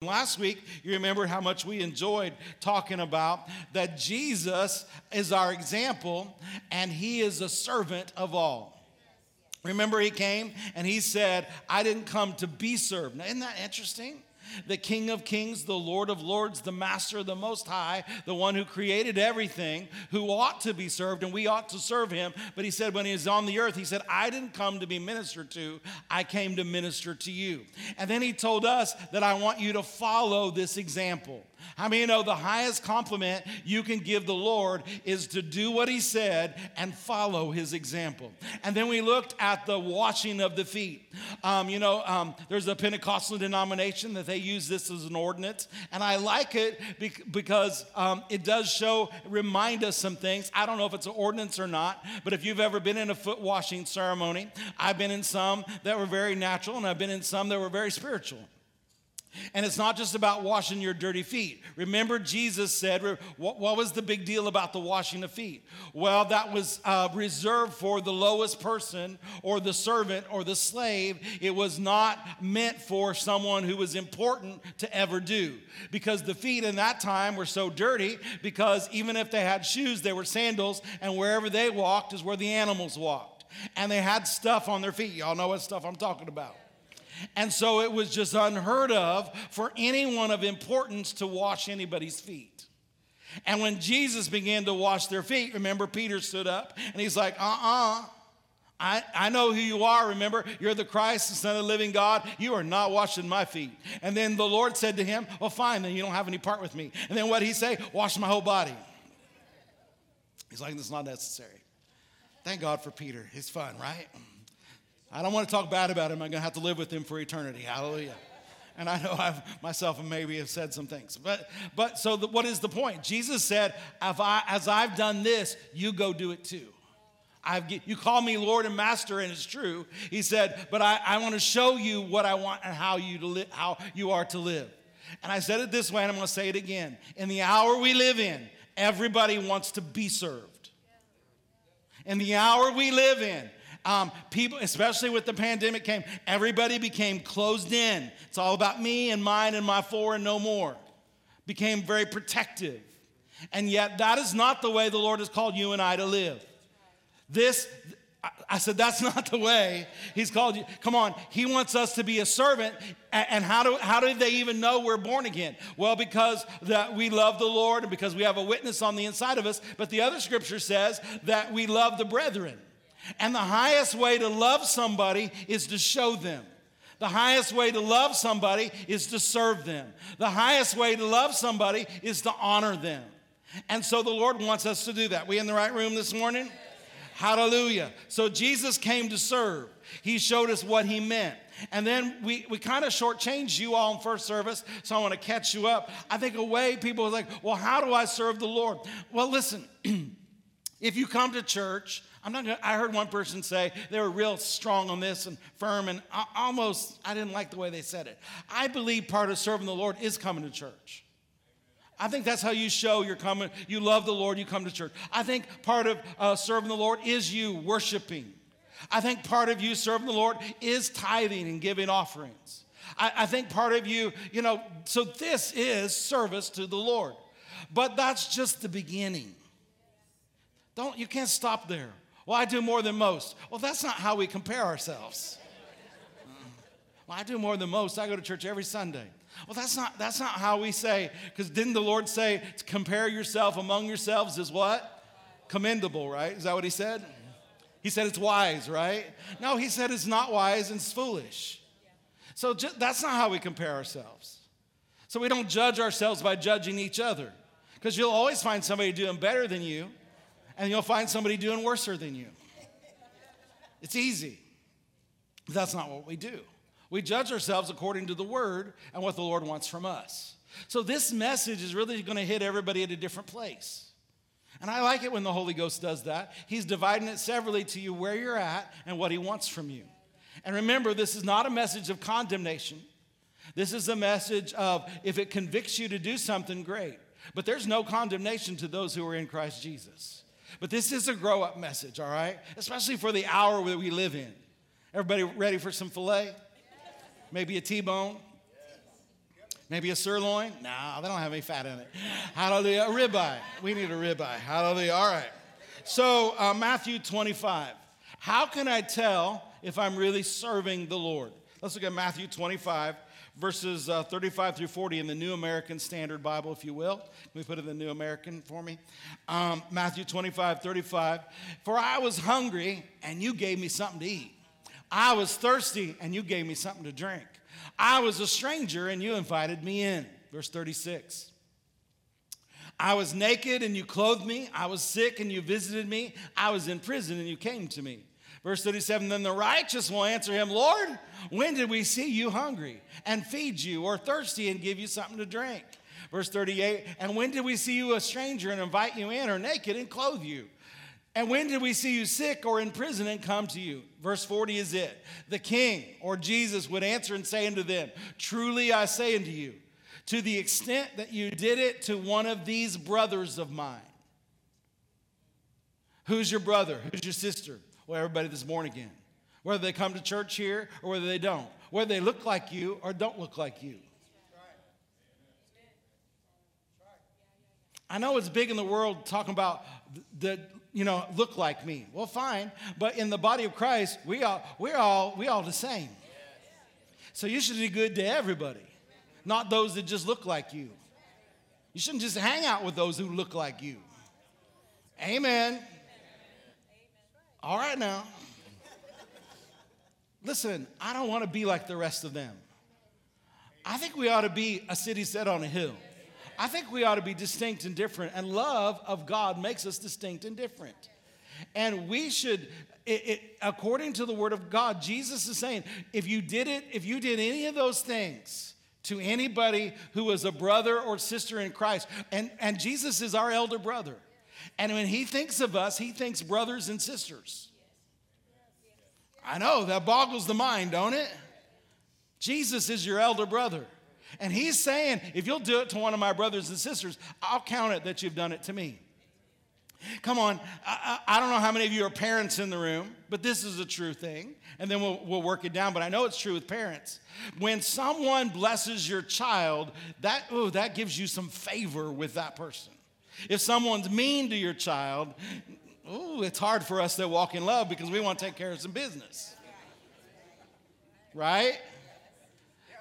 Last week, you remember how much we enjoyed talking about that Jesus is our example and he is a servant of all. Remember, he came and he said, I didn't come to be served. Now, isn't that interesting? The King of Kings, the Lord of Lords, the Master, of the Most High, the one who created everything, who ought to be served, and we ought to serve him. But he said, when he was on the earth, he said, I didn't come to be ministered to, I came to minister to you. And then he told us that I want you to follow this example. How many you know the highest compliment you can give the Lord is to do what he said and follow his example? And then we looked at the washing of the feet. Um, you know, um, there's a Pentecostal denomination that they use this as an ordinance, and I like it because um, it does show, remind us some things. I don't know if it's an ordinance or not, but if you've ever been in a foot washing ceremony, I've been in some that were very natural, and I've been in some that were very spiritual. And it's not just about washing your dirty feet. Remember, Jesus said, what, what was the big deal about the washing of feet? Well, that was uh, reserved for the lowest person or the servant or the slave. It was not meant for someone who was important to ever do. Because the feet in that time were so dirty, because even if they had shoes, they were sandals, and wherever they walked is where the animals walked. And they had stuff on their feet. Y'all know what stuff I'm talking about. And so it was just unheard of for anyone of importance to wash anybody's feet. And when Jesus began to wash their feet, remember, Peter stood up and he's like, uh uh-uh, uh I, I know who you are. Remember, you're the Christ, the Son of the living God. You are not washing my feet. And then the Lord said to him, Well, fine, then you don't have any part with me. And then what did he say? Wash my whole body. He's like, That's not necessary. Thank God for Peter. It's fun, right? I don't want to talk bad about him. I'm going to have to live with him for eternity. Hallelujah. And I know I've myself and maybe have said some things. But but so the, what is the point? Jesus said, I, as I've done this, you go do it too. I've, you call me Lord and Master, and it's true. He said, but I, I want to show you what I want and how you to li- how you are to live. And I said it this way, and I'm going to say it again. In the hour we live in, everybody wants to be served. In the hour we live in, um, people, especially with the pandemic came, everybody became closed in. It's all about me and mine and my four and no more. Became very protective. And yet, that is not the way the Lord has called you and I to live. This, I said, that's not the way He's called you. Come on, He wants us to be a servant. And how do, how do they even know we're born again? Well, because that we love the Lord and because we have a witness on the inside of us. But the other scripture says that we love the brethren. And the highest way to love somebody is to show them. The highest way to love somebody is to serve them. The highest way to love somebody is to honor them. And so the Lord wants us to do that. We in the right room this morning? Hallelujah. So Jesus came to serve. He showed us what he meant. And then we, we kind of shortchanged you all in first service, so I want to catch you up. I think a way people are like, well, how do I serve the Lord? Well, listen, if you come to church I'm not gonna, I heard one person say they were real strong on this and firm, and almost, I didn't like the way they said it. I believe part of serving the Lord is coming to church. I think that's how you show you're coming, you love the Lord, you come to church. I think part of uh, serving the Lord is you worshiping. I think part of you serving the Lord is tithing and giving offerings. I, I think part of you, you know, so this is service to the Lord. But that's just the beginning. Don't, you can't stop there. Well, I do more than most. Well, that's not how we compare ourselves. Well, I do more than most. I go to church every Sunday. Well, that's not, that's not how we say, because didn't the Lord say, compare yourself among yourselves is what? Commendable, right? Is that what he said? He said it's wise, right? No, he said it's not wise and it's foolish. So just, that's not how we compare ourselves. So we don't judge ourselves by judging each other, because you'll always find somebody doing better than you and you'll find somebody doing worse than you. It's easy. But that's not what we do. We judge ourselves according to the word and what the Lord wants from us. So this message is really going to hit everybody at a different place. And I like it when the Holy Ghost does that. He's dividing it severally to you where you're at and what he wants from you. And remember, this is not a message of condemnation. This is a message of if it convicts you to do something, great. But there's no condemnation to those who are in Christ Jesus. But this is a grow up message, all right? Especially for the hour that we live in. Everybody ready for some filet? Maybe a T bone? Maybe a sirloin? No, they don't have any fat in it. Hallelujah. A ribeye. We need a ribeye. Hallelujah. All right. So, uh, Matthew 25. How can I tell if I'm really serving the Lord? Let's look at Matthew 25, verses uh, 35 through 40 in the New American Standard Bible, if you will. Can we put it in the New American for me? Um, Matthew 25, 35. For I was hungry, and you gave me something to eat. I was thirsty, and you gave me something to drink. I was a stranger, and you invited me in. Verse 36. I was naked and you clothed me. I was sick and you visited me. I was in prison and you came to me. Verse 37 Then the righteous will answer him, Lord, when did we see you hungry and feed you, or thirsty and give you something to drink? Verse 38 And when did we see you a stranger and invite you in, or naked and clothe you? And when did we see you sick or in prison and come to you? Verse 40 is it. The king or Jesus would answer and say unto them, Truly I say unto you, to the extent that you did it to one of these brothers of mine. Who's your brother? Who's your sister? Well, everybody that's born again. Whether they come to church here or whether they don't. Whether they look like you or don't look like you. I know it's big in the world talking about the, you know, look like me. Well, fine, but in the body of Christ, we all we're all we all the same. So you should be good to everybody not those that just look like you. You shouldn't just hang out with those who look like you. Amen. All right now. Listen, I don't want to be like the rest of them. I think we ought to be a city set on a hill. I think we ought to be distinct and different. And love of God makes us distinct and different. And we should, it, it, according to the word of God, Jesus is saying, if you did it, if you did any of those things, to anybody who is a brother or sister in Christ. And, and Jesus is our elder brother. And when he thinks of us, he thinks brothers and sisters. I know that boggles the mind, don't it? Jesus is your elder brother. And he's saying, if you'll do it to one of my brothers and sisters, I'll count it that you've done it to me. Come on, I, I, don't know how many of you are parents in the room, but this is a true thing. And then we'll, we'll work it down, but I know it's true with parents. When someone blesses your child, that, ooh, that gives you some favor with that person. If someone's mean to your child, ooh, it's hard for us to walk in love because we want to take care of some business. Right?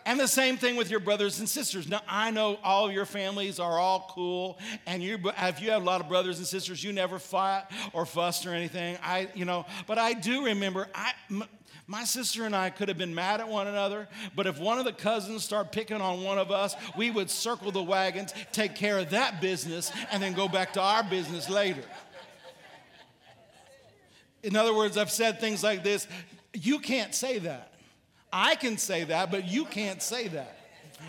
And the same thing with your brothers and sisters. Now, I know all your families are all cool, and you, if you have a lot of brothers and sisters, you never fought or fussed or anything. I, you know, but I do remember, I, my sister and I could have been mad at one another, but if one of the cousins started picking on one of us, we would circle the wagons, take care of that business, and then go back to our business later. In other words, I've said things like this you can't say that. I can say that, but you can't say that.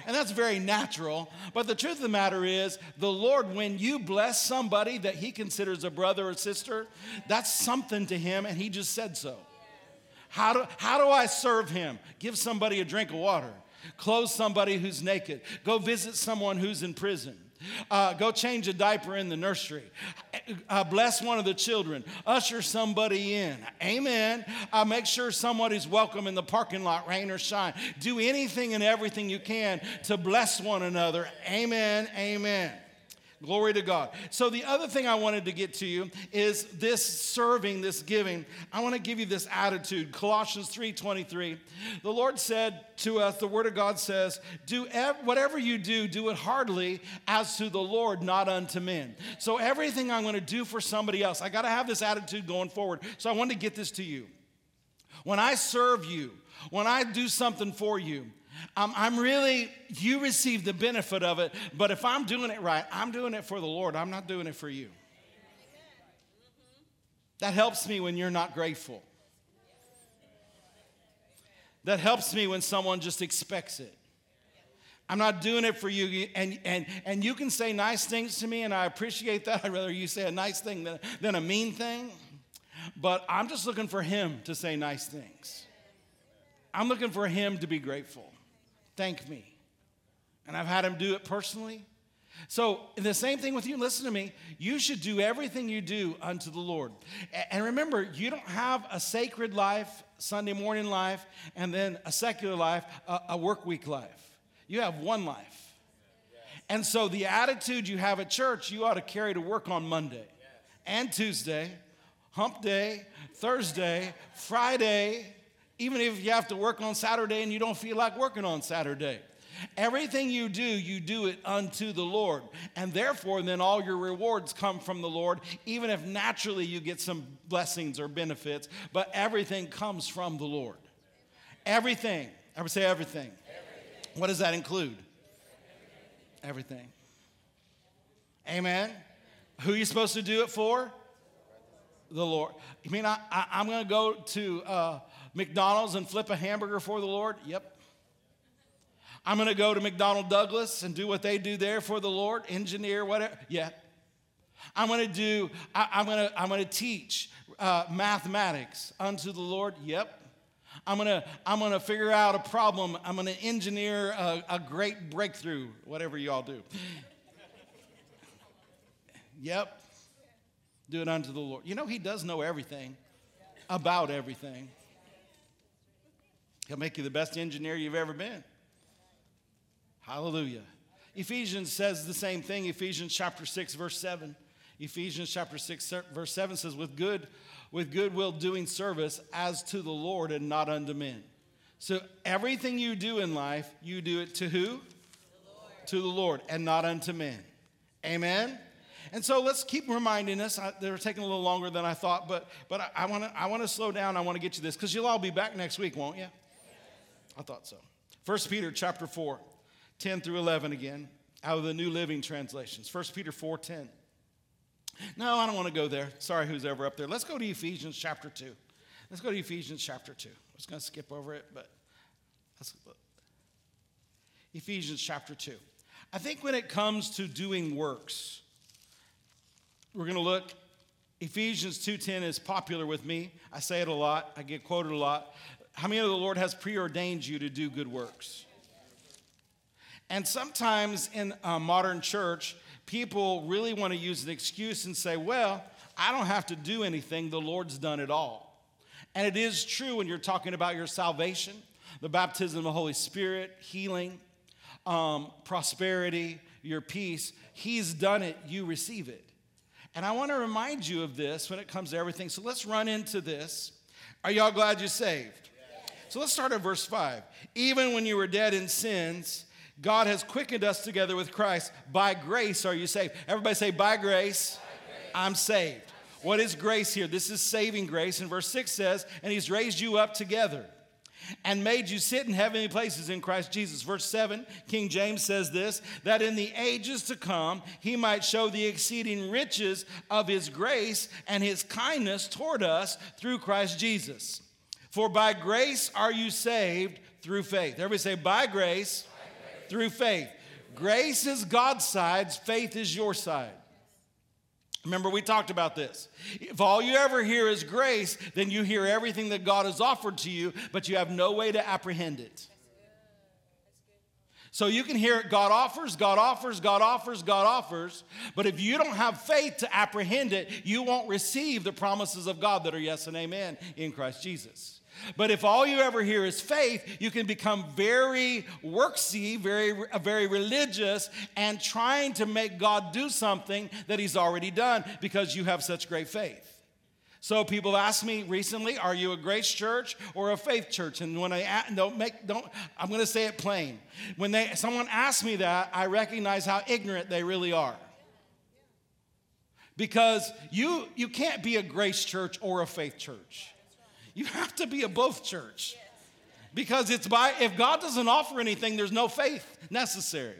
And that's very natural. But the truth of the matter is, the Lord, when you bless somebody that he considers a brother or sister, that's something to him, and he just said so. How do, how do I serve him? Give somebody a drink of water, clothe somebody who's naked, go visit someone who's in prison. Uh, go change a diaper in the nursery. Uh, bless one of the children. Usher somebody in. Amen. Uh, make sure somebody's welcome in the parking lot, rain or shine. Do anything and everything you can to bless one another. Amen. Amen. Glory to God. So, the other thing I wanted to get to you is this serving, this giving. I want to give you this attitude. Colossians 3 23. The Lord said to us, the Word of God says, Do ev- whatever you do, do it heartily as to the Lord, not unto men. So, everything I'm going to do for somebody else, I got to have this attitude going forward. So, I want to get this to you. When I serve you, when I do something for you, I'm, I'm really, you receive the benefit of it, but if I'm doing it right, I'm doing it for the Lord. I'm not doing it for you. That helps me when you're not grateful. That helps me when someone just expects it. I'm not doing it for you. And, and, and you can say nice things to me, and I appreciate that. I'd rather you say a nice thing than, than a mean thing. But I'm just looking for him to say nice things. I'm looking for him to be grateful thank me. And I've had him do it personally. So, the same thing with you. Listen to me. You should do everything you do unto the Lord. And remember, you don't have a sacred life, Sunday morning life, and then a secular life, a, work week life. You have one life. And so the attitude you have at church, you ought to carry to work on Monday and Tuesday, hump day, Thursday, Friday, even if you have to work on Saturday and you don't feel like working on Saturday. Everything you do, you do it unto the Lord. And therefore, then all your rewards come from the Lord, even if naturally you get some blessings or benefits, but everything comes from the Lord. Everything. Ever say everything? everything. What does that include? Everything. Amen. Who are you supposed to do it for? The Lord. You mean I, I, am going to go to uh, McDonald's and flip a hamburger for the Lord? Yep. I'm going to go to McDonnell Douglas and do what they do there for the Lord, engineer, whatever. Yeah. I'm going to do, I, am going to, I'm going to teach uh, mathematics unto the Lord. Yep. I'm going to, I'm going to figure out a problem. I'm going to engineer a, a great breakthrough, whatever y'all do. yep. Do it unto the Lord. You know, He does know everything about everything. He'll make you the best engineer you've ever been. Hallelujah. Ephesians says the same thing. Ephesians chapter 6, verse 7. Ephesians chapter 6, verse 7 says, with good, with goodwill doing service as to the Lord and not unto men. So everything you do in life, you do it to who? The to the Lord and not unto men. Amen? And so let's keep reminding us. I, they're taking a little longer than I thought, but, but I, want to I wanna slow down. I want to get you this because you'll all be back next week, won't you? I thought so. 1 Peter chapter 4. 10 through 11 again, out of the New Living Translations. 1 Peter 4 10. No, I don't want to go there. Sorry, who's ever up there. Let's go to Ephesians chapter 2. Let's go to Ephesians chapter 2. I was going to skip over it, but Ephesians chapter 2. I think when it comes to doing works, we're going to look Ephesians 2:10 is popular with me. I say it a lot. I get quoted a lot. How many of the Lord has preordained you to do good works? And sometimes in a modern church, people really want to use an excuse and say, well, I don't have to do anything, the Lord's done it all. And it is true when you're talking about your salvation, the baptism of the Holy Spirit, healing, um, prosperity, your peace. He's done it, you receive it. And I want to remind you of this when it comes to everything. So let's run into this. Are y'all glad you're saved? So let's start at verse 5. Even when you were dead in sins, God has quickened us together with Christ. By grace are you saved. Everybody say, by grace, by grace. I'm saved. What is grace here? This is saving grace. And verse 6 says, and he's raised you up together and made you sit in heavenly places in Christ Jesus. Verse 7, King James says this that in the ages to come he might show the exceeding riches of his grace and his kindness toward us through Christ Jesus. For by grace are you saved through faith. Everybody say, by grace through faith. Grace is God's side, faith is your side. Remember, we talked about this. If all you ever hear is grace, then you hear everything that God has offered to you, but you have no way to apprehend it. So you can hear it God offers, God offers, God offers, God offers. But if you don't have faith to apprehend it, you won't receive the promises of God that are yes and amen in Christ Jesus. But if all you ever hear is faith, you can become very worksy, very, very religious, and trying to make God do something that He's already done because you have such great faith. So people have asked me recently, "Are you a grace church or a faith church?" And when I don't make don't, I'm going to say it plain. When they someone asks me that, I recognize how ignorant they really are. Because you you can't be a grace church or a faith church. You have to be a both church. Because it's by if God doesn't offer anything, there's no faith necessary.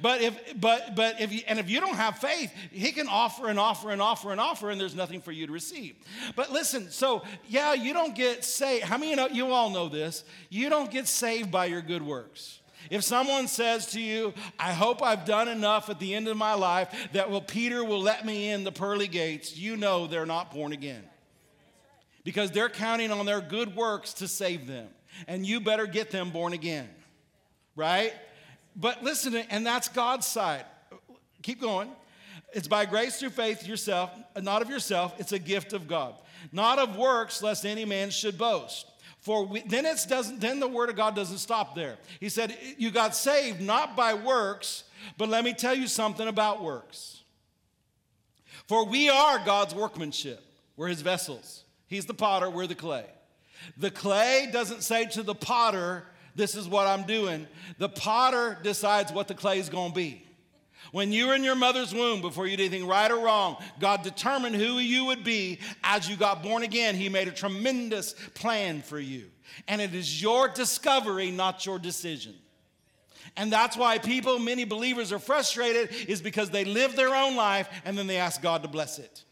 But if but but if you, and if you don't have faith, he can offer and offer and offer and offer, and there's nothing for you to receive. But listen, so yeah, you don't get saved. How many you know you all know this? You don't get saved by your good works. If someone says to you, I hope I've done enough at the end of my life that will Peter will let me in the pearly gates, you know they're not born again because they're counting on their good works to save them. And you better get them born again, right? But listen, and that's God's side. Keep going. It's by grace through faith yourself, not of yourself. It's a gift of God, not of works, lest any man should boast. For we, then it doesn't. Then the word of God doesn't stop there. He said, "You got saved not by works, but let me tell you something about works. For we are God's workmanship. We're His vessels. He's the potter. We're the clay. The clay doesn't say to the potter, "This is what I'm doing." The potter decides what the clay is going to be. When you were in your mother's womb, before you did anything right or wrong, God determined who you would be as you got born again. He made a tremendous plan for you. And it is your discovery, not your decision. And that's why people, many believers, are frustrated, is because they live their own life and then they ask God to bless it.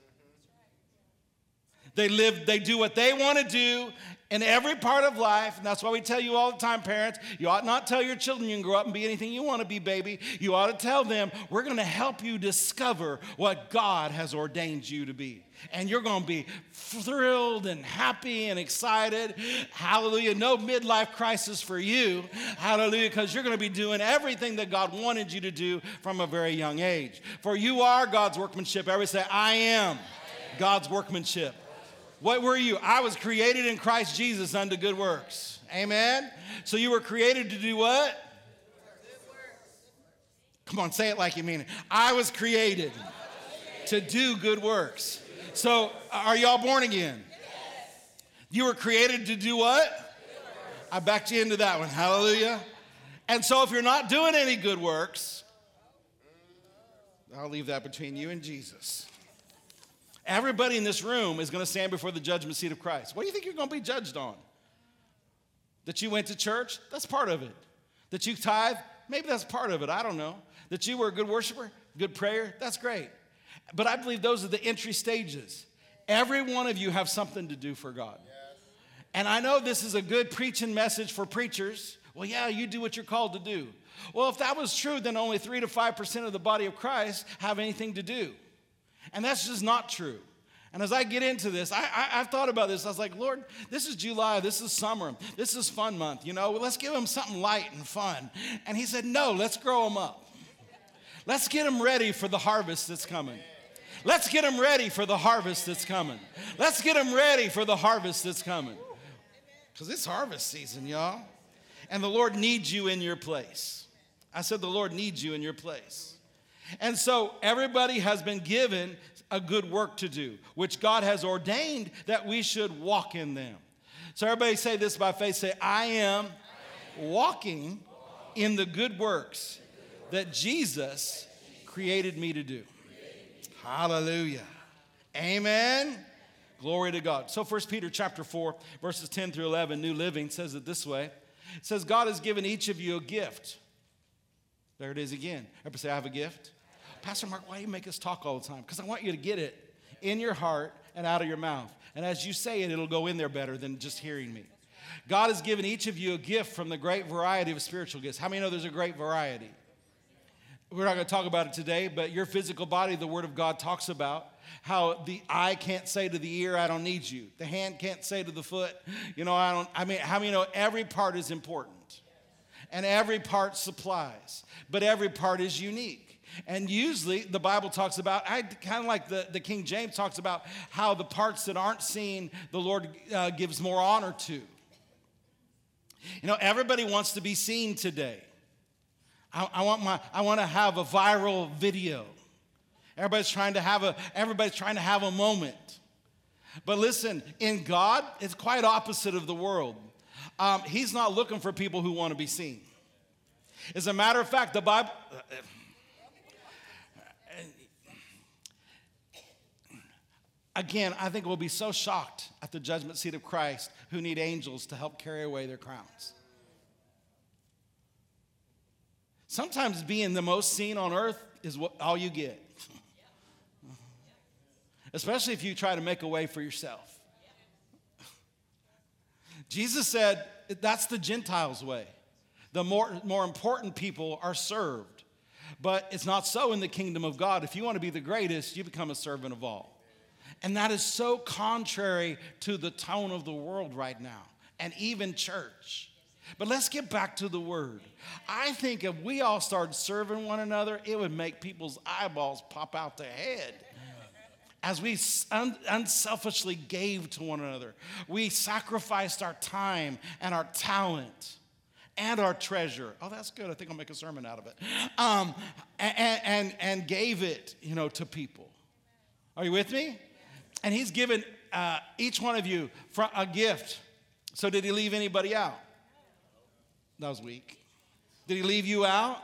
They live, they do what they want to do, in every part of life. And that's why we tell you all the time, parents, you ought not tell your children you can grow up and be anything you want to be, baby. You ought to tell them, we're going to help you discover what God has ordained you to be. And you're going to be thrilled and happy and excited. Hallelujah. No midlife crisis for you. Hallelujah. Because you're going to be doing everything that God wanted you to do from a very young age. For you are God's workmanship. Everybody say, I am God's workmanship. What were you? I was created in Christ Jesus unto good works. Amen. So you were created to do what? Come on, say it like you mean it. I was created to do good works. So are y'all born again? You were created to do what? I backed you into that one. Hallelujah. And so if you're not doing any good works, I'll leave that between you and Jesus. Everybody in this room is going to stand before the judgment seat of Christ. What do you think you're going to be judged on? That you went to church? That's part of it. That you tithe? Maybe that's part of it. I don't know. That you were a good worshiper? Good prayer? That's great. But I believe those are the entry stages. Every one of you have something to do for God. And I know this is a good preaching message for preachers. Well, yeah, you do what you're called to do. Well, if that was true, then only 3 to 5% of the body of Christ have anything to do. And that's just not true. And as I get into this, I, I, have thought about this. I was like, Lord, this is July. This is summer. This is fun month. You know, let's give them something light and fun. And he said, No, let's grow them up. Let's get them ready for the harvest that's coming. Let's get them ready for the harvest that's coming. Let's get them ready for the harvest that's coming. Because it's harvest season, y'all. And the Lord needs you in your place. I said, The Lord needs you in your place. And so everybody has been given a good work to do, which God has ordained that we should walk in them. So everybody say this by faith say, I am walking in the good works that Jesus created me to do. Hallelujah. Amen. Glory to God. So First Peter chapter 4, verses 10 through 11, New Living says it this way. It says, God has given each of you a gift. There it is again. Everybody say, I have a gift. Pastor Mark, why do you make us talk all the time? Because I want you to get it in your heart and out of your mouth. And as you say it, it'll go in there better than just hearing me. God has given each of you a gift from the great variety of spiritual gifts. How many know there's a great variety? We're not going to talk about it today, but your physical body, the Word of God talks about how the eye can't say to the ear, I don't need you. The hand can't say to the foot, you know, I don't, I mean, how many know every part is important? And every part supplies, but every part is unique. And usually the Bible talks about, I kind of like the, the King James talks about how the parts that aren't seen, the Lord uh, gives more honor to. You know, everybody wants to be seen today. I, I want my, I want to have a viral video. Everybody's trying to have a, everybody's trying to have a moment. But listen, in God, it's quite opposite of the world. Um, he's not looking for people who want to be seen. As a matter of fact, the Bible, Again, I think we'll be so shocked at the judgment seat of Christ who need angels to help carry away their crowns. Sometimes being the most seen on earth is what, all you get, especially if you try to make a way for yourself. Jesus said that's the Gentiles' way. The more, more important people are served. But it's not so in the kingdom of God. If you want to be the greatest, you become a servant of all. And that is so contrary to the tone of the world right now, and even church. But let's get back to the word. I think if we all started serving one another, it would make people's eyeballs pop out their head. as we un- unselfishly gave to one another. We sacrificed our time and our talent and our treasure. Oh, that's good. I think I'll make a sermon out of it. Um, and, and, and gave it, you know, to people. Are you with me? And he's given uh, each one of you a gift. So did he leave anybody out? That was weak. Did he leave you out?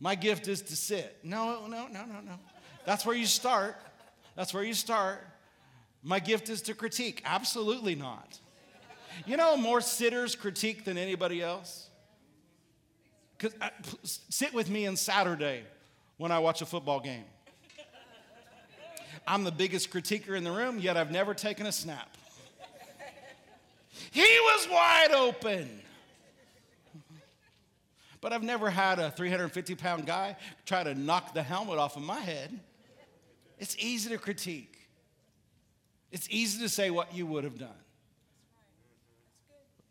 My gift is to sit. No, no, no, no, no. That's where you start. That's where you start. My gift is to critique. Absolutely not. You know, more sitters critique than anybody else. Because uh, sit with me on Saturday when I watch a football game. I'm the biggest critiquer in the room, yet I've never taken a snap. He was wide open. But I've never had a 350 pound guy try to knock the helmet off of my head. It's easy to critique, it's easy to say what you would have done.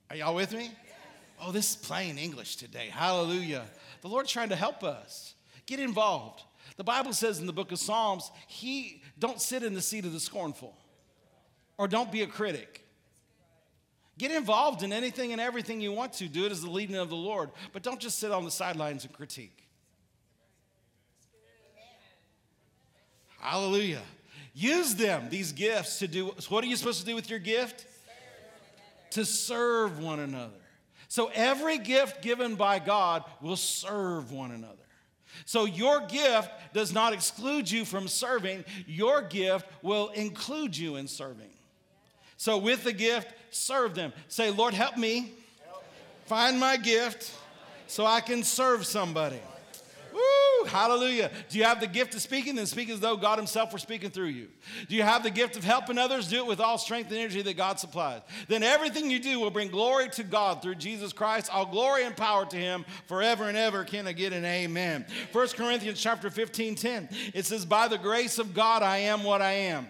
Are y'all with me? Oh, this is plain English today. Hallelujah. The Lord's trying to help us. Get involved. The Bible says in the book of Psalms, He don't sit in the seat of the scornful or don't be a critic. Get involved in anything and everything you want to. Do it as the leading of the Lord, but don't just sit on the sidelines and critique. Hallelujah. Use them, these gifts, to do what are you supposed to do with your gift? to serve one another. So every gift given by God will serve one another. So your gift does not exclude you from serving, your gift will include you in serving. So with the gift, serve them. Say, Lord, help me find my gift so I can serve somebody. Hallelujah. Do you have the gift of speaking? Then speak as though God Himself were speaking through you. Do you have the gift of helping others? Do it with all strength and energy that God supplies. Then everything you do will bring glory to God through Jesus Christ. All glory and power to Him forever and ever. Can I get an amen? 1 Corinthians chapter 15, 10. It says, By the grace of God, I am what I am.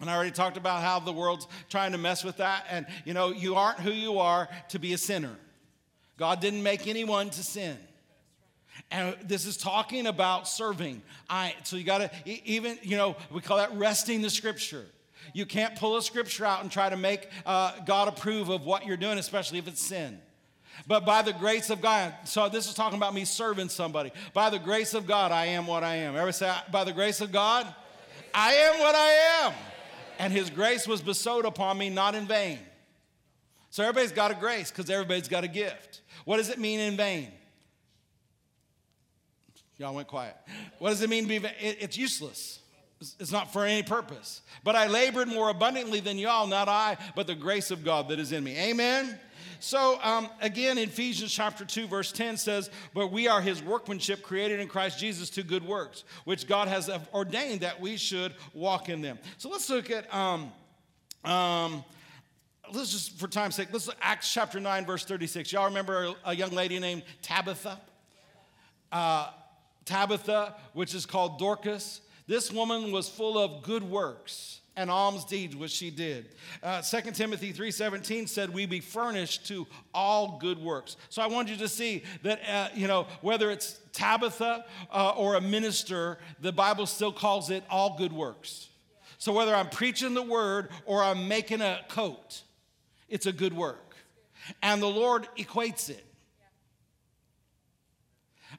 And I already talked about how the world's trying to mess with that. And you know, you aren't who you are to be a sinner. God didn't make anyone to sin. And this is talking about serving. I so you got to even you know we call that wresting the scripture. You can't pull a scripture out and try to make uh, God approve of what you're doing, especially if it's sin. But by the grace of God, so this is talking about me serving somebody. By the grace of God, I am what I am. Ever say, by the grace of God, I am what I am. And His grace was bestowed upon me not in vain. So everybody's got a grace because everybody's got a gift. What does it mean in vain? Y'all went quiet. What does it mean to be? It's useless. It's not for any purpose. But I labored more abundantly than y'all, not I, but the grace of God that is in me. Amen. So, um, again, Ephesians chapter 2, verse 10 says, But we are his workmanship created in Christ Jesus to good works, which God has ordained that we should walk in them. So let's look at, um, um, let's just, for time's sake, let's look Acts chapter 9, verse 36. Y'all remember a young lady named Tabitha? Uh, Tabitha, which is called Dorcas. This woman was full of good works and alms deeds which she did. Uh, 2 Timothy 3.17 said, we be furnished to all good works. So I want you to see that, uh, you know, whether it's Tabitha uh, or a minister, the Bible still calls it all good works. So whether I'm preaching the word or I'm making a coat, it's a good work. And the Lord equates it.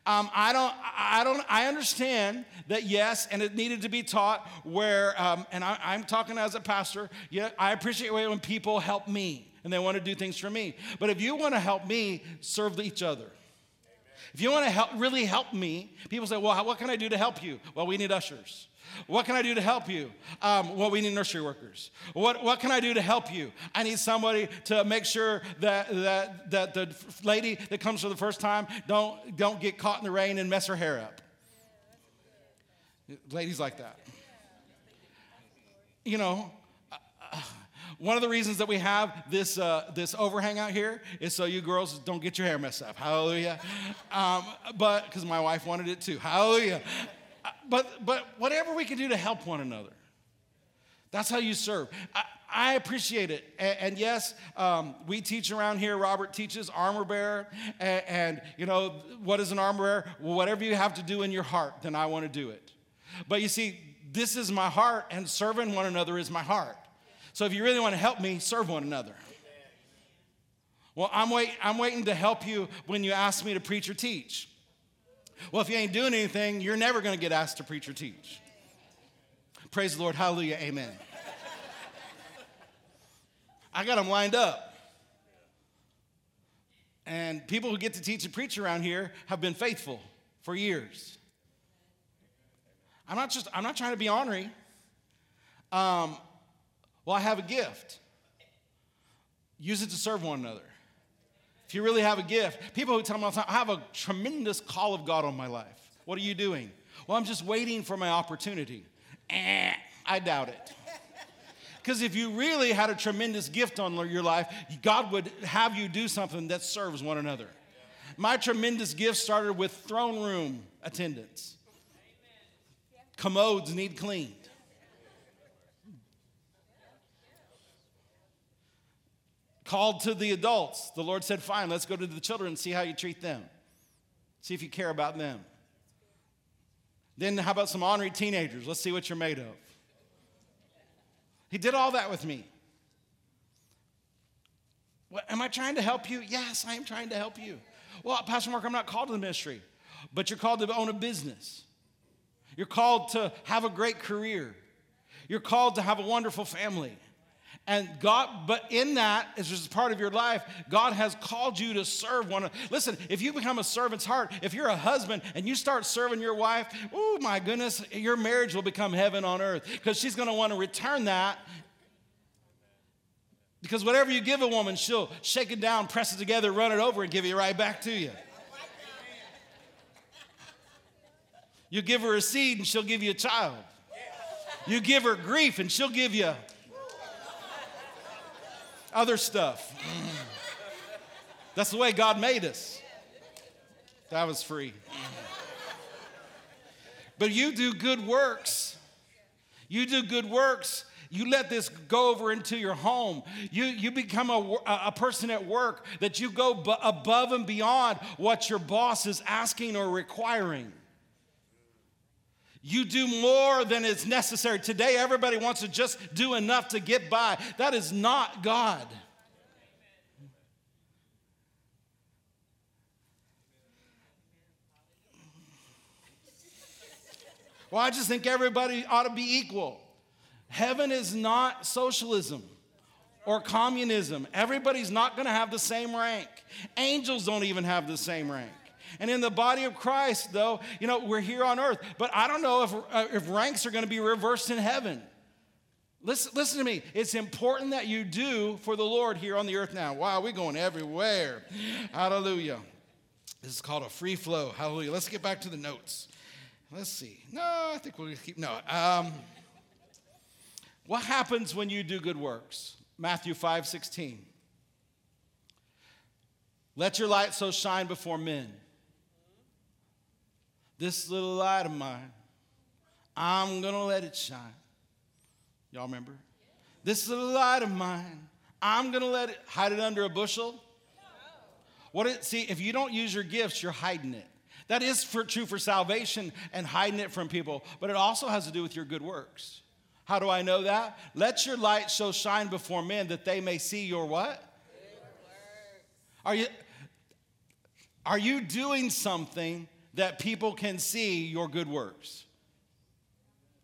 Um, I don't, I don't, I understand that yes, and it needed to be taught where, um, and I, am talking as a pastor. Yeah, I appreciate when people help me and they want to do things for me. But if you want to help me, serve each other. If you want to help, really help me, people say, well, what can I do to help you? Well, we need ushers. What can I do to help you? Um, well, we need nursery workers. What, what can I do to help you? I need somebody to make sure that, that, that the lady that comes for the first time don't, don't get caught in the rain and mess her hair up. Ladies like that. You know, uh, one of the reasons that we have this, uh, this overhang out here is so you girls don't get your hair messed up. Hallelujah. Um, but because my wife wanted it too. Hallelujah but, but whatever we can do to help one another. That's how you serve. I, I appreciate it. And, and yes, um, we teach around here. Robert teaches armor bearer. And, and, you know, what is an armor bearer? Well, whatever you have to do in your heart, then I want to do it. But you see, this is my heart, and serving one another is my heart. So if you really want to help me, serve one another. Well, I'm, wait, I'm waiting to help you when you ask me to preach or teach. Well, if you ain't doing anything, you're never going to get asked to preach or teach. Praise the Lord. Hallelujah. Amen. I got them lined up. And people who get to teach and preach around here have been faithful for years. I'm not just, I'm not trying to be ornery. Um, well, I have a gift. Use it to serve one another. If you really have a gift, people who tell me all the time, I have a tremendous call of God on my life. What are you doing? Well, I'm just waiting for my opportunity. Eh, I doubt it. Because if you really had a tremendous gift on your life, God would have you do something that serves one another. My tremendous gift started with throne room attendance. Commodes need cleaned. Called to the adults. The Lord said, Fine, let's go to the children and see how you treat them. See if you care about them. Then, how about some ornery teenagers? Let's see what you're made of. He did all that with me. What, am I trying to help you? Yes, I am trying to help you. Well, Pastor Mark, I'm not called to the ministry, but you're called to own a business. You're called to have a great career. You're called to have a wonderful family. And God, but in that, as just part of your life, God has called you to serve one. Listen, if you become a servant's heart, if you're a husband and you start serving your wife, oh my goodness, your marriage will become heaven on earth because she's going to want to return that. Because whatever you give a woman, she'll shake it down, press it together, run it over, and give it right back to you. You give her a seed and she'll give you a child. You give her grief and she'll give you other stuff. That's the way God made us. That was free. But you do good works. You do good works. You let this go over into your home. You, you become a, a person at work that you go b- above and beyond what your boss is asking or requiring. You do more than is necessary. Today, everybody wants to just do enough to get by. That is not God. Well, I just think everybody ought to be equal. Heaven is not socialism or communism. Everybody's not going to have the same rank. Angels don't even have the same rank. And in the body of Christ, though, you know, we're here on earth, but I don't know if, uh, if ranks are going to be reversed in heaven. Listen, listen to me. It's important that you do for the Lord here on the earth now. Wow, we're going everywhere. Hallelujah. This is called a free flow. Hallelujah. Let's get back to the notes. Let's see. No, I think we'll keep. No. Um, what happens when you do good works? Matthew 5 16. Let your light so shine before men this little light of mine, I'm going to let it shine. Y'all remember? This little light of mine, I'm going to let it hide it under a bushel. What it, see, if you don't use your gifts, you're hiding it. That is for, true for salvation and hiding it from people, but it also has to do with your good works. How do I know that? Let your light so shine before men that they may see your what? Are you are you doing something that people can see your good works.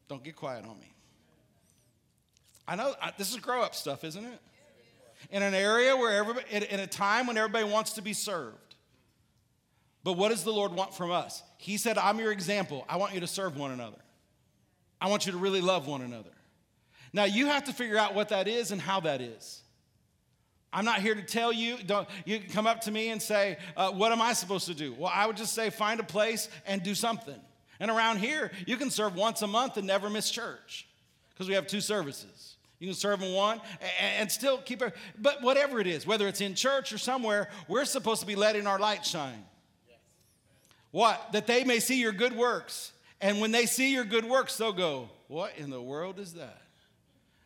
Don't get quiet on me. I know I, this is grow up stuff, isn't it? In an area where everybody, in, in a time when everybody wants to be served. But what does the Lord want from us? He said, I'm your example. I want you to serve one another. I want you to really love one another. Now, you have to figure out what that is and how that is. I'm not here to tell you. Don't, you come up to me and say, uh, What am I supposed to do? Well, I would just say, Find a place and do something. And around here, you can serve once a month and never miss church because we have two services. You can serve in one and, still keep it. But whatever it is, whether it's in church or somewhere, we're supposed to be letting our light shine. What? That they may see your good works. And when they see your good works, they'll go, What in the world is that?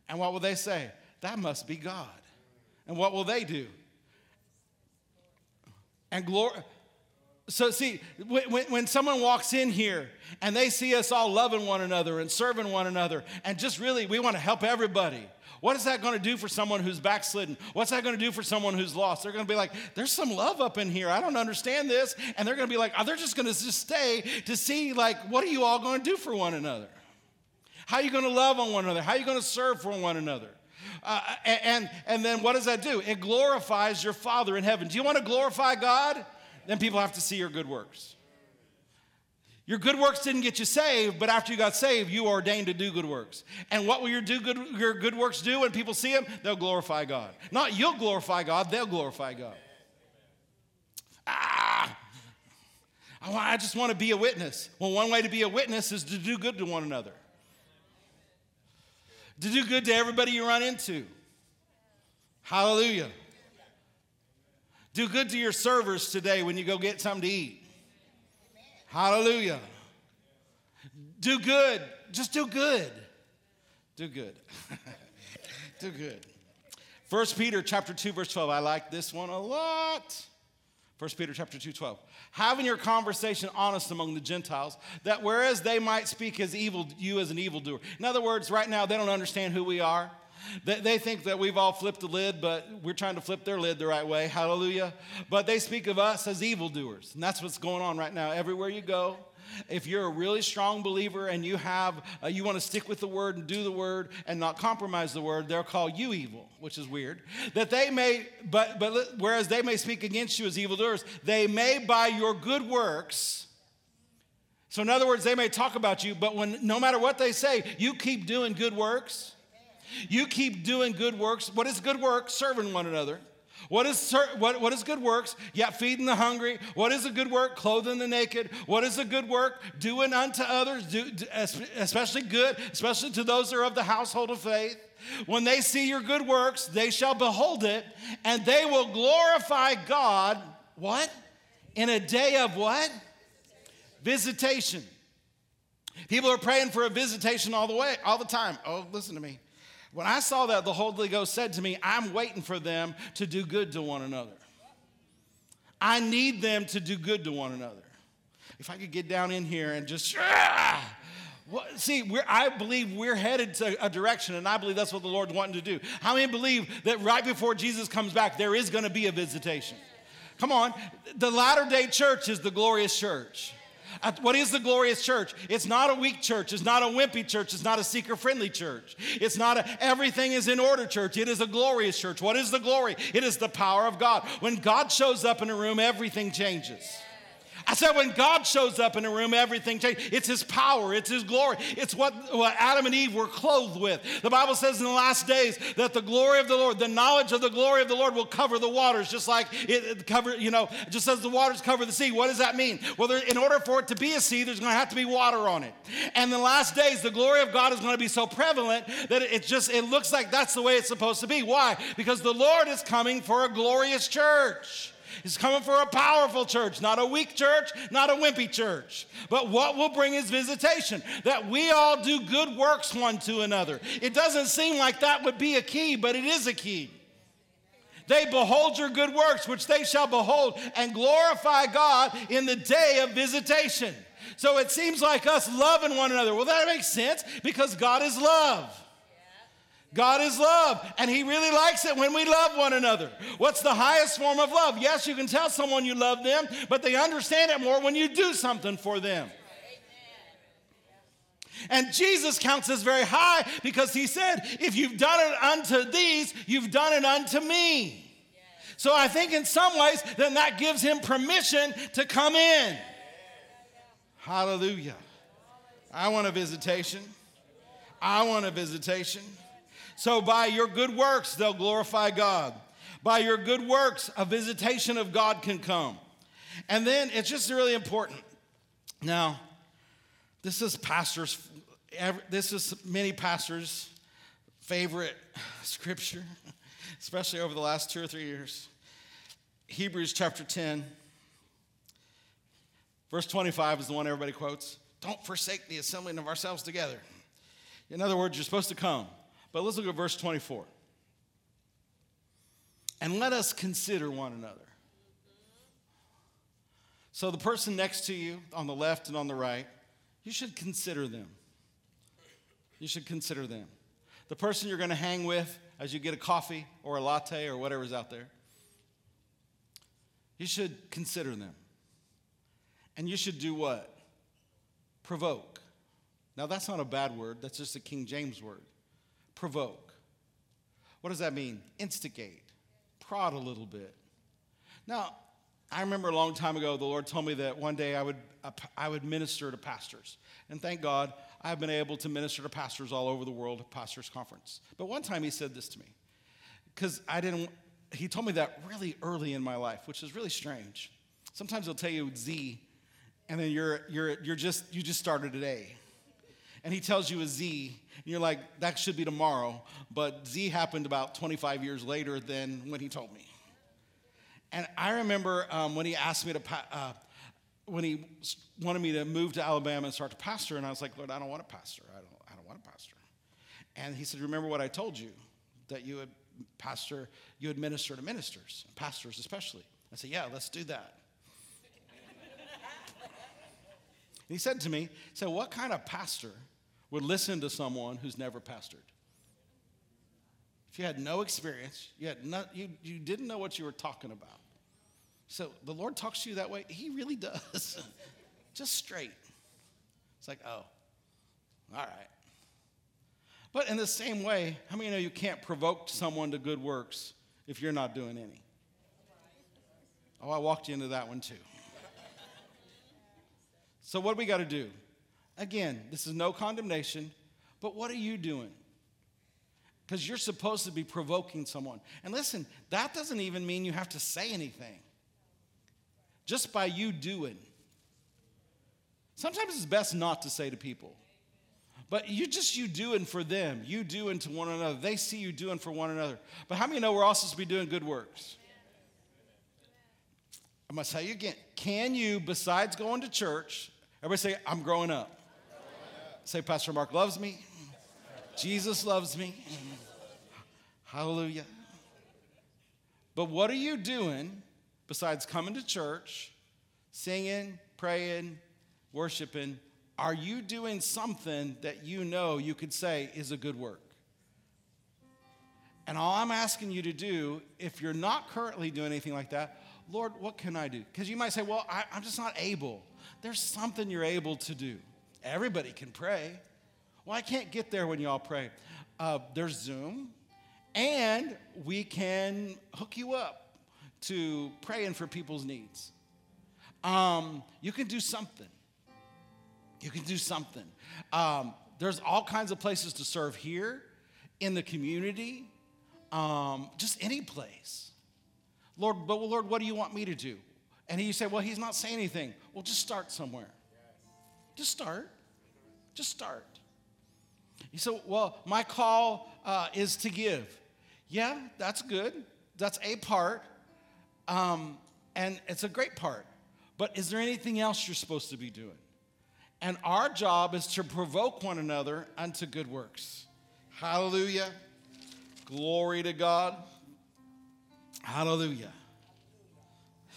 And what will they say? That must be God. And what will they do? And glory. so, see, when, when someone walks in here and they see us all loving one another and serving one another, and just really, we want to help everybody. What is that going to do for someone who's backslidden? What's that going to do for someone who's lost? They're going to be like, there's some love up in here. I don't understand this. And they're going to be like, oh, they're just going to just stay to see, like, what are you all going to do for one another? How are you going to love on one another? How are you going to serve for one another? Uh, and, and then what does that do? It glorifies your Father in heaven. Do you want to glorify God? then people have to see your good works. Your good works didn't get you saved, but after you got saved, you are ordained to do good works. And what will your, do good, your good works do when people see them? They'll glorify God. Not you'll glorify God, they'll glorify God. Ah! I just want to be a witness. Well, one way to be a witness is to do good to one another, to do good to everybody you run into. Hallelujah. Do good to your servers today when you go get something to eat. Hallelujah. Do good. Just do good. Do good. do good. 1 Peter chapter 2 verse 12. I like this one a lot. 1 Peter chapter 2 12. Having your conversation honest among the Gentiles, that whereas they might speak as evil, you as an evildoer. In other words, right now they don't understand who we are. They, they think that we've all flipped the lid, but we're trying to flip their lid the right way. Hallelujah. But they speak of us as evildoers. And that's what's going on right now. Everywhere you go, if you're a really strong believer and you have uh, you want to stick with the word and do the word and not compromise the word they'll call you evil which is weird that they may but but whereas they may speak against you as evildoers they may by your good works so in other words they may talk about you but when no matter what they say you keep doing good works you keep doing good works. What is good work? Serving one another. What is, what, what is good works? Yeah, feeding the hungry. What is a good work? Clothing the naked. What is a good work? Doing unto others, do, especially good, especially to those that are of the household of faith. When they see your good works, they shall behold it, and they will glorify God. What? In a day of what? Visitation. People are praying for a visitation all the way, all the time. Oh, listen to me. When I saw that, the Holy Ghost said to me, I'm waiting for them to do good to one another. I need them to do good to one another. If I could get down in here and just, ah, what, see, I believe we're headed to a direction, and I believe that's what the Lord's wanting to do. How many believe that right before Jesus comes back, there is going to be a visitation? Come on, the latter day church is the glorious church. What is the glorious church? It's not a weak church. It's not a wimpy church. It's not a seeker friendly church. It's not a everything is in order church. It is a glorious church. What is the glory? It is the power of God. When God shows up in a room, everything changes. I said, when God shows up in a room, everything changes. It's His power, it's His glory. It's what, what Adam and Eve were clothed with. The Bible says in the last days that the glory of the Lord, the knowledge of the glory of the Lord will cover the waters, just like it, cover, you know, just as the waters cover the sea. What does that mean? Well, there, in order for it to be a sea, there's going to have to be water on it. And in the last days, the glory of God is going to be so prevalent that it just it looks like that's the way it's supposed to be. Why? Because the Lord is coming for a glorious church. He's coming for a powerful church, not a weak church, not a wimpy church. But what will bring his visitation? That we all do good works one to another. It doesn't seem like that would be a key, but it is a key. They behold your good works, which they shall behold, and glorify God in the day of visitation. So it seems like us loving one another. Well, that makes sense because God is love. God is love, and He really likes it when we love one another. What's the highest form of love? Yes, you can tell someone you love them, but they understand it more when you do something for them. And Jesus counts us very high because He said, If you've done it unto these, you've done it unto me. So I think in some ways, then that gives Him permission to come in. Hallelujah. I want a visitation. I want a visitation. So by your good works, they'll glorify God. By your good works, a visitation of God can come. And then it's just really important. Now, this is pastors, this is many pastors' favorite scripture, especially over the last two or three years. Hebrews chapter 10, verse 25 is the one everybody quotes. Don't forsake the assembling of ourselves together. In other words, you're supposed to come. But let's look at verse 24. And let us consider one another. So the person next to you on the left and on the right, you should consider them. You should consider them. The person you're going to hang with as you get a coffee or a latte or whatever's out there, you should consider them. And you should do what? Provoke. Now, that's not a bad word, that's just a King James word. Provoke. What does that mean? Instigate, prod a little bit. Now, I remember a long time ago, the Lord told me that one day I would, I would minister to pastors. And thank God, I've been able to minister to pastors all over the world at Pastors Conference. But one time he said this to me, because I didn't, he told me that really early in my life, which is really strange. Sometimes he'll tell you Z, and then you're, you're, you're just, you just started at A. And he tells you a Z, and you're like, that should be tomorrow. But Z happened about 25 years later than when he told me. And I remember um, when he asked me to, uh, when he wanted me to move to Alabama and start to pastor, and I was like, Lord, I don't want to pastor. I don't, I don't want to pastor. And he said, Remember what I told you, that you would pastor, you would minister to ministers, pastors especially. I said, Yeah, let's do that. he said to me, he said, What kind of pastor would listen to someone who's never pastored? If you had no experience, you, had not, you, you didn't know what you were talking about. So the Lord talks to you that way. He really does. Just straight. It's like, oh, all right. But in the same way, how many know you can't provoke someone to good works if you're not doing any? Oh, I walked you into that one too. So, what do we got to do? Again, this is no condemnation, but what are you doing? Because you're supposed to be provoking someone. And listen, that doesn't even mean you have to say anything just by you doing. Sometimes it's best not to say to people, but you just you doing for them, you doing to one another. They see you doing for one another. But how many know we're also supposed to be doing good works? I'm gonna tell you again. Can you, besides going to church, everybody say, I'm growing up. Say, Pastor Mark loves me. Jesus loves me. Hallelujah. But what are you doing besides coming to church, singing, praying, worshiping, are you doing something that you know you could say is a good work? And all I'm asking you to do, if you're not currently doing anything like that, Lord, what can I do? Because you might say, well, I, am just not able. There's something you're able to do. Everybody can pray. Well, I can't get there when y'all pray. Uh, there's Zoom, and we can hook you up to praying for people's needs. Um, you can do something. You can do something. Um, there's all kinds of places to serve here, in the community, um, just any place. Lord, but Lord, what do you want me to do? And he said, Well, he's not saying anything. Well, just start somewhere. Just start. Just start. He said, Well, my call uh, is to give. Yeah, that's good. That's a part. Um, and it's a great part. But is there anything else you're supposed to be doing? And our job is to provoke one another unto good works. Hallelujah. Glory to God. Hallelujah.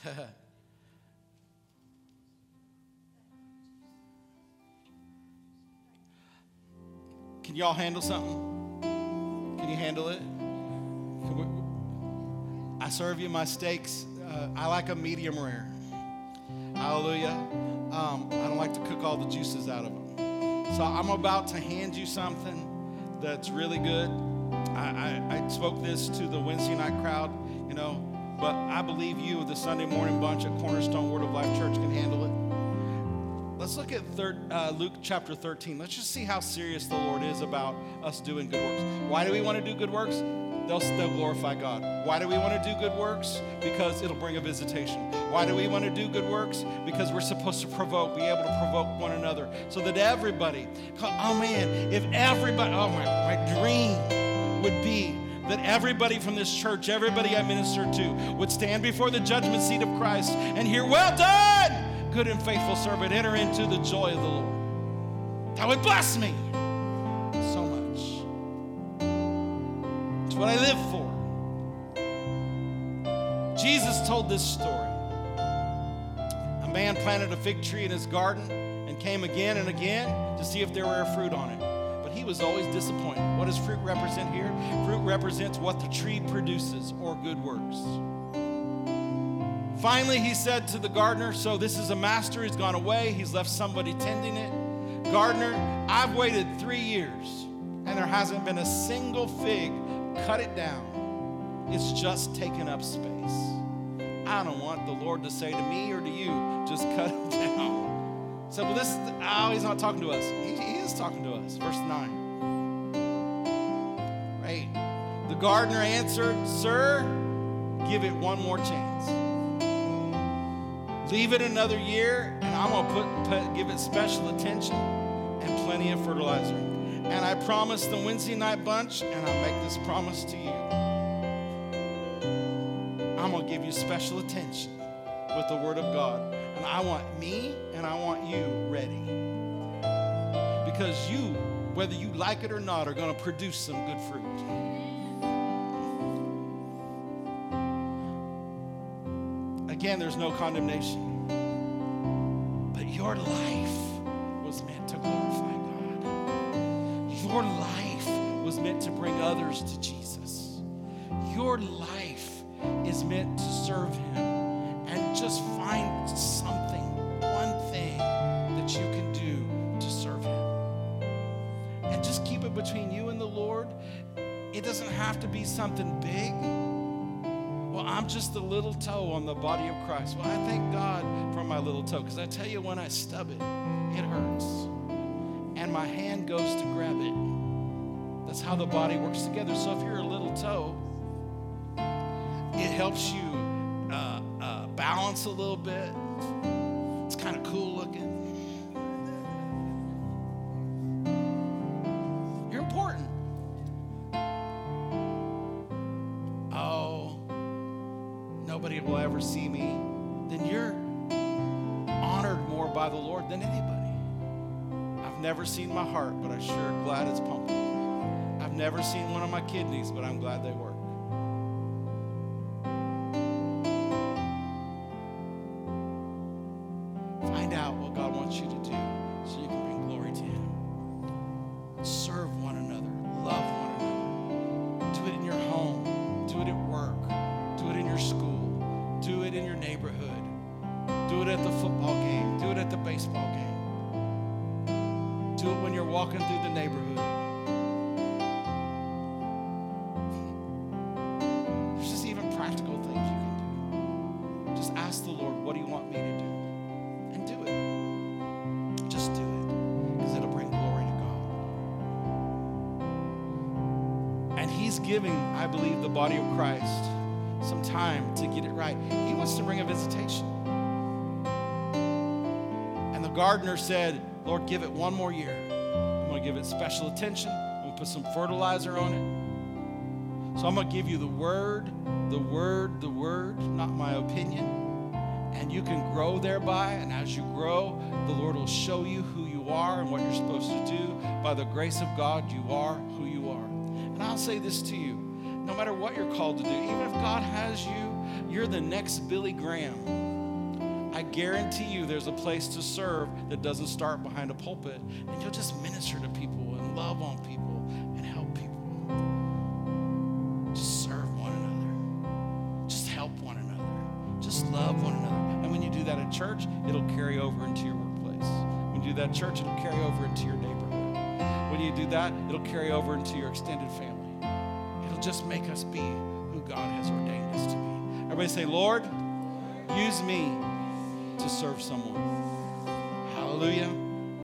Can y'all handle something? Can you handle it? I serve you my steaks. Uh, I like a medium rare. Hallelujah. Um, I don't like to cook all the juices out of them. So I'm about to hand you something that's really good. I, I, I spoke this to the Wednesday night crowd, you know, but I believe you, the Sunday morning bunch at Cornerstone Word of Life Church, can handle it. Let's look at third, uh, Luke chapter 13. Let's just see how serious the Lord is about us doing good works. Why do we want to do good works? they'll, they'll glorify God. Why do we want to do good works? Because it'll bring a visitation. Why do we want to do good works? Because we're supposed to provoke, be able to provoke one another so that everybody, oh man, if everybody, oh my, my dream would be that everybody from this church, everybody I minister to, would stand before the judgment seat of Christ and hear, Well done, good and faithful servant, enter into the joy of the Lord. That would bless me. So much. It's what I live for. Jesus told this story. I'm man planted a fig tree in his garden and came again and again to see if there were fruit on it. But he was always disappointed. What does fruit represent here? Fruit represents what the tree produces or good works. Finally, he said to the gardener, So this is a master, he's gone away, he's left somebody tending it. Gardener, I've waited three years and there hasn't been a single fig. Cut it down. It's just taking up space. I don't want the Lord to say to me or to you, just cut it down. So, well, this, oh, he's not talking to us. He, he is talking to us. Verse 9. Right. The gardener answered, Sir, give it one more chance. Leave it another year, and I'm gonna put, put give it special attention and plenty of fertilizer. And I promise the Wednesday night bunch, and I make this promise to you. I'm going to give you special attention with the Word of God. And I want me and I want you ready. Because you, whether you like it or not, are going to produce some good fruit. Again, there's no condemnation. But your life was meant to glorify God. your life was meant to bring others to Jesus. Your life is meant to serve Him and just find something, one thing that you can do to serve Him. And just keep it between you and the Lord. It doesn't have to be something big. Well, I'm just a little toe on the body of Christ. Well, I thank God for my little toe because I tell you, when I stub it, it hurts. And my hand goes to grab it that's how the body works together. So if you're a little toe, it helps you uh, uh, balance a little bit. Never seen my heart, but I'm sure glad it's pumping I've never seen one of my kidneys, but I'm glad they work. Giving, I believe, the body of Christ some time to get it right. He wants to bring a visitation. And the gardener said, Lord, give it one more year. I'm going to give it special attention. I'm going to put some fertilizer on it. So I'm going to give you the word, the word, the word, not my opinion. And you can grow thereby. And as you grow, the Lord will show you who you are and what you're supposed to do. By the grace of God, you are who you are. And I'll say this to you no matter what you're called to do, even if God has you, you're the next Billy Graham. I guarantee you there's a place to serve that doesn't start behind a pulpit, and you'll just minister to people and love on people church, it'll carry over into your workplace. When you do that church, it'll carry over into your neighborhood. When you do that, it'll carry over into your extended family. It'll just make us be who God has ordained us to be. Everybody say, Lord, use me to serve someone. Hallelujah.